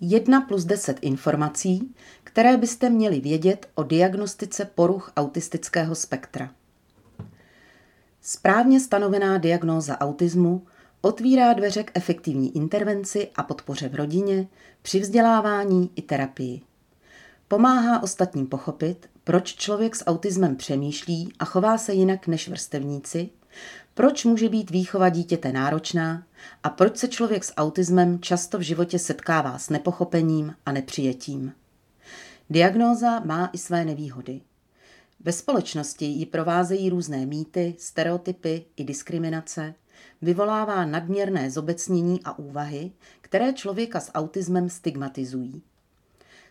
1 plus 10 informací, které byste měli vědět o diagnostice poruch autistického spektra. Správně stanovená diagnóza autismu otvírá dveře k efektivní intervenci a podpoře v rodině, při vzdělávání i terapii. Pomáhá ostatním pochopit, proč člověk s autismem přemýšlí a chová se jinak než vrstevníci, proč může být výchova dítěte náročná a proč se člověk s autismem často v životě setkává s nepochopením a nepřijetím. Diagnóza má i své nevýhody. Ve společnosti ji provázejí různé mýty, stereotypy i diskriminace, vyvolává nadměrné zobecnění a úvahy, které člověka s autismem stigmatizují.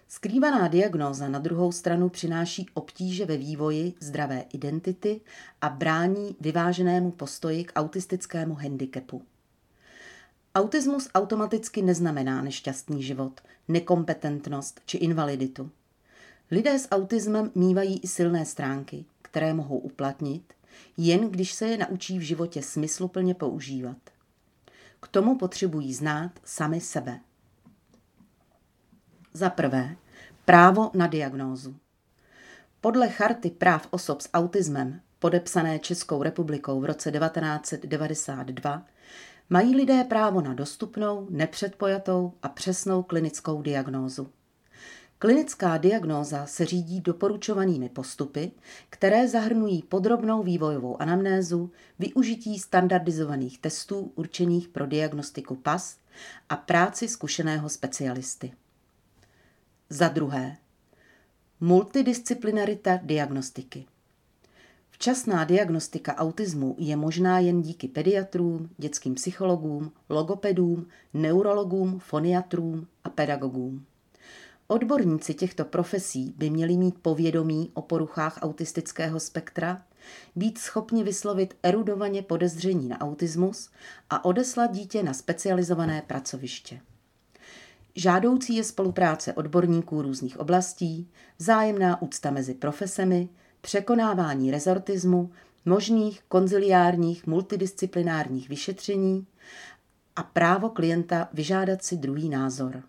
Skrývaná diagnóza na druhou stranu přináší obtíže ve vývoji zdravé identity a brání vyváženému postoji k autistickému handicapu. Autismus automaticky neznamená nešťastný život, nekompetentnost či invaliditu. Lidé s autismem mývají i silné stránky, které mohou uplatnit, jen když se je naučí v životě smysluplně používat. K tomu potřebují znát sami sebe. Za prvé, právo na diagnózu. Podle Charty práv osob s autismem, podepsané Českou republikou v roce 1992, mají lidé právo na dostupnou, nepředpojatou a přesnou klinickou diagnózu. Klinická diagnóza se řídí doporučovanými postupy, které zahrnují podrobnou vývojovou anamnézu, využití standardizovaných testů určených pro diagnostiku PAS a práci zkušeného specialisty. Za druhé, multidisciplinarita diagnostiky. Včasná diagnostika autismu je možná jen díky pediatrům, dětským psychologům, logopedům, neurologům, foniatrům a pedagogům. Odborníci těchto profesí by měli mít povědomí o poruchách autistického spektra, být schopni vyslovit erudovaně podezření na autismus a odeslat dítě na specializované pracoviště. Žádoucí je spolupráce odborníků různých oblastí, vzájemná úcta mezi profesemi, překonávání rezortismu, možných konziliárních multidisciplinárních vyšetření a právo klienta vyžádat si druhý názor.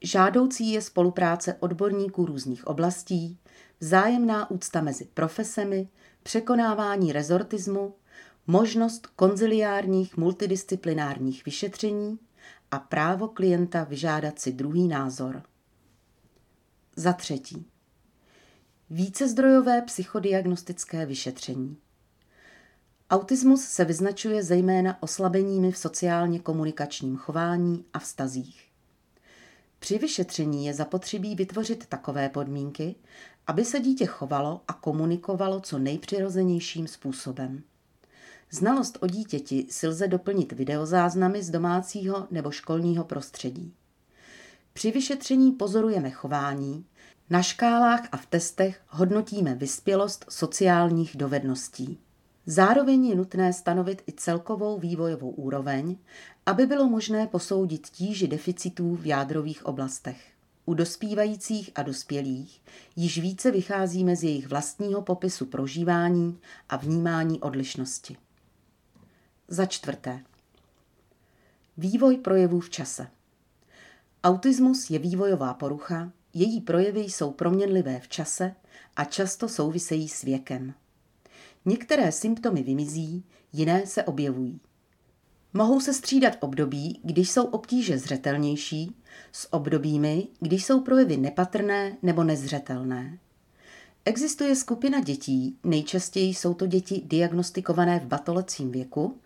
Žádoucí je spolupráce odborníků různých oblastí, vzájemná úcta mezi profesemi, překonávání rezortismu, možnost konziliárních multidisciplinárních vyšetření a právo klienta vyžádat si druhý názor. Za třetí. Vícezdrojové psychodiagnostické vyšetření. Autismus se vyznačuje zejména oslabeními v sociálně komunikačním chování a vztazích. Při vyšetření je zapotřebí vytvořit takové podmínky, aby se dítě chovalo a komunikovalo co nejpřirozenějším způsobem. Znalost o dítěti si lze doplnit videozáznamy z domácího nebo školního prostředí. Při vyšetření pozorujeme chování, na škálách a v testech hodnotíme vyspělost sociálních dovedností. Zároveň je nutné stanovit i celkovou vývojovou úroveň, aby bylo možné posoudit tíži deficitů v jádrových oblastech. U dospívajících a dospělých již více vycházíme z jejich vlastního popisu prožívání a vnímání odlišnosti. Za čtvrté. Vývoj projevů v čase. Autismus je vývojová porucha, její projevy jsou proměnlivé v čase a často souvisejí s věkem. Některé symptomy vymizí, jiné se objevují. Mohou se střídat období, když jsou obtíže zřetelnější, s obdobími, když jsou projevy nepatrné nebo nezřetelné. Existuje skupina dětí, nejčastěji jsou to děti diagnostikované v batolecím věku,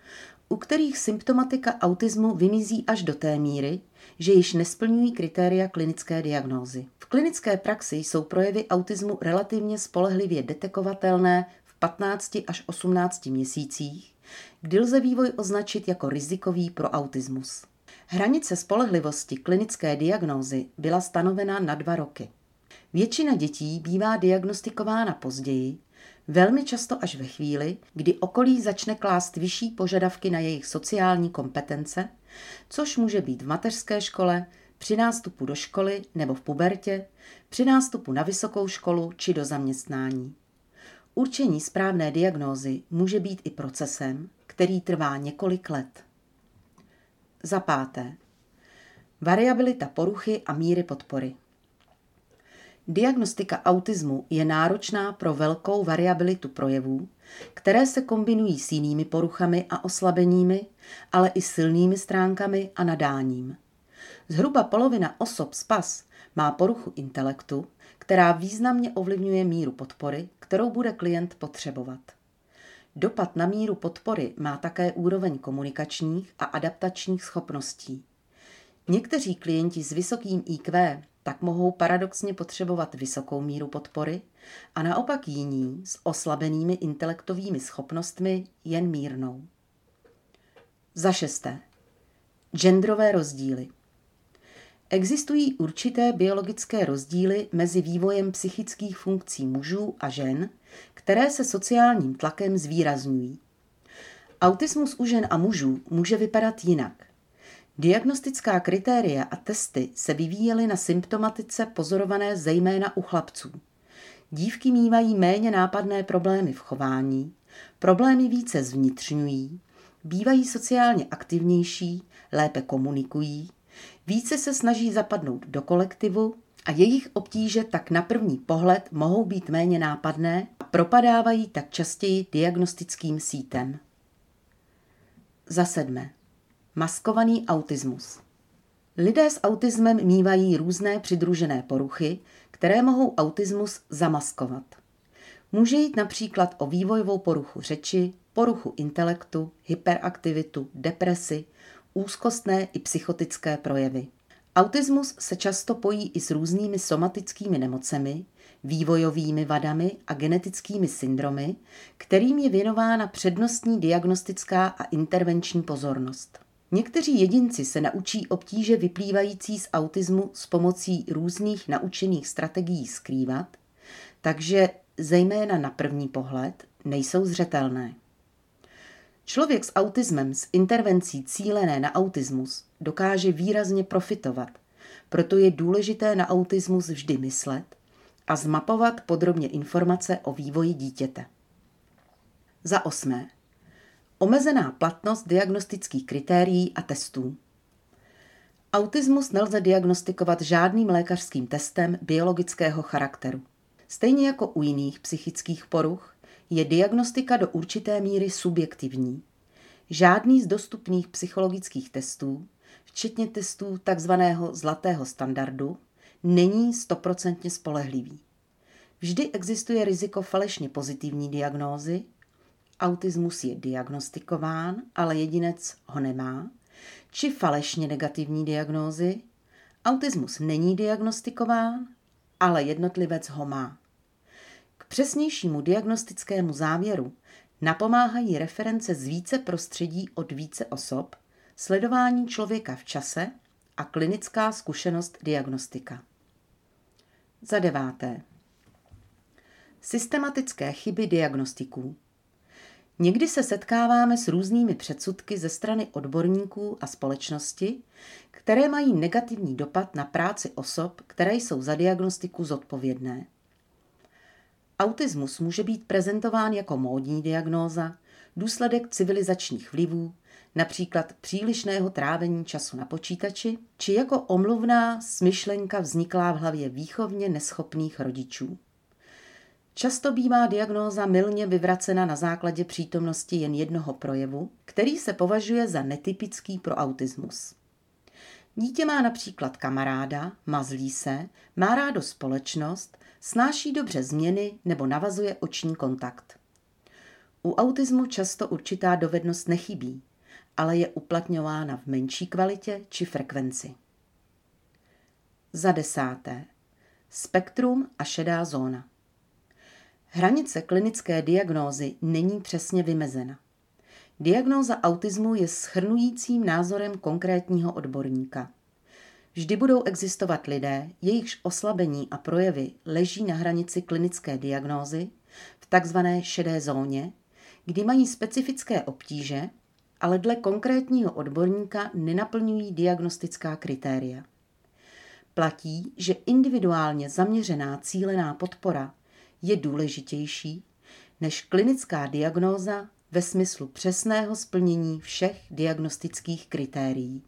u kterých symptomatika autismu vymizí až do té míry, že již nesplňují kritéria klinické diagnózy. V klinické praxi jsou projevy autismu relativně spolehlivě detekovatelné v 15 až 18 měsících, kdy lze vývoj označit jako rizikový pro autismus. Hranice spolehlivosti klinické diagnózy byla stanovena na dva roky. Většina dětí bývá diagnostikována později, velmi často až ve chvíli, kdy okolí začne klást vyšší požadavky na jejich sociální kompetence, což může být v mateřské škole, při nástupu do školy nebo v pubertě, při nástupu na vysokou školu či do zaměstnání. Určení správné diagnózy může být i procesem, který trvá několik let. Za páté. Variabilita poruchy a míry podpory. Diagnostika autismu je náročná pro velkou variabilitu projevů, které se kombinují s jinými poruchami a oslabeními, ale i silnými stránkami a nadáním. Zhruba polovina osob z PAS má poruchu intelektu, která významně ovlivňuje míru podpory, kterou bude klient potřebovat. Dopad na míru podpory má také úroveň komunikačních a adaptačních schopností. Někteří klienti s vysokým IQ tak mohou paradoxně potřebovat vysokou míru podpory a naopak jiní s oslabenými intelektovými schopnostmi jen mírnou. Za šesté. Genderové rozdíly. Existují určité biologické rozdíly mezi vývojem psychických funkcí mužů a žen, které se sociálním tlakem zvýrazňují. Autismus u žen a mužů může vypadat jinak. Diagnostická kritéria a testy se vyvíjely na symptomatice pozorované zejména u chlapců. Dívky mývají méně nápadné problémy v chování, problémy více zvnitřňují, bývají sociálně aktivnější, lépe komunikují, více se snaží zapadnout do kolektivu a jejich obtíže tak na první pohled mohou být méně nápadné a propadávají tak častěji diagnostickým sítem. Za sedmé. Maskovaný autismus. Lidé s autismem mývají různé přidružené poruchy, které mohou autismus zamaskovat. Může jít například o vývojovou poruchu řeči, poruchu intelektu, hyperaktivitu, depresi, úzkostné i psychotické projevy. Autismus se často pojí i s různými somatickými nemocemi, vývojovými vadami a genetickými syndromy, kterým je věnována přednostní diagnostická a intervenční pozornost. Někteří jedinci se naučí obtíže vyplývající z autismu s pomocí různých naučených strategií skrývat, takže zejména na první pohled nejsou zřetelné. Člověk s autismem s intervencí cílené na autismus dokáže výrazně profitovat, proto je důležité na autismus vždy myslet a zmapovat podrobně informace o vývoji dítěte. Za osmé. Omezená platnost diagnostických kritérií a testů. Autismus nelze diagnostikovat žádným lékařským testem biologického charakteru. Stejně jako u jiných psychických poruch, je diagnostika do určité míry subjektivní. Žádný z dostupných psychologických testů, včetně testů takzvaného zlatého standardu, není stoprocentně spolehlivý. Vždy existuje riziko falešně pozitivní diagnózy, autismus je diagnostikován, ale jedinec ho nemá, či falešně negativní diagnózy, autismus není diagnostikován, ale jednotlivec ho má přesnějšímu diagnostickému závěru napomáhají reference z více prostředí od více osob, sledování člověka v čase a klinická zkušenost diagnostika. Za deváté. Systematické chyby diagnostiků. Někdy se setkáváme s různými předsudky ze strany odborníků a společnosti, které mají negativní dopad na práci osob, které jsou za diagnostiku zodpovědné. Autismus může být prezentován jako módní diagnóza, důsledek civilizačních vlivů, například přílišného trávení času na počítači, či jako omluvná smyšlenka vzniklá v hlavě výchovně neschopných rodičů. Často bývá diagnóza mylně vyvracena na základě přítomnosti jen jednoho projevu, který se považuje za netypický pro autismus. Dítě má například kamaráda, mazlí se, má rádo společnost, snáší dobře změny nebo navazuje oční kontakt. U autismu často určitá dovednost nechybí, ale je uplatňována v menší kvalitě či frekvenci. Za desáté. Spektrum a šedá zóna. Hranice klinické diagnózy není přesně vymezena. Diagnóza autismu je schrnujícím názorem konkrétního odborníka. Vždy budou existovat lidé, jejichž oslabení a projevy leží na hranici klinické diagnózy v takzvané šedé zóně, kdy mají specifické obtíže, ale dle konkrétního odborníka nenaplňují diagnostická kritéria. Platí, že individuálně zaměřená cílená podpora je důležitější než klinická diagnóza ve smyslu přesného splnění všech diagnostických kritérií.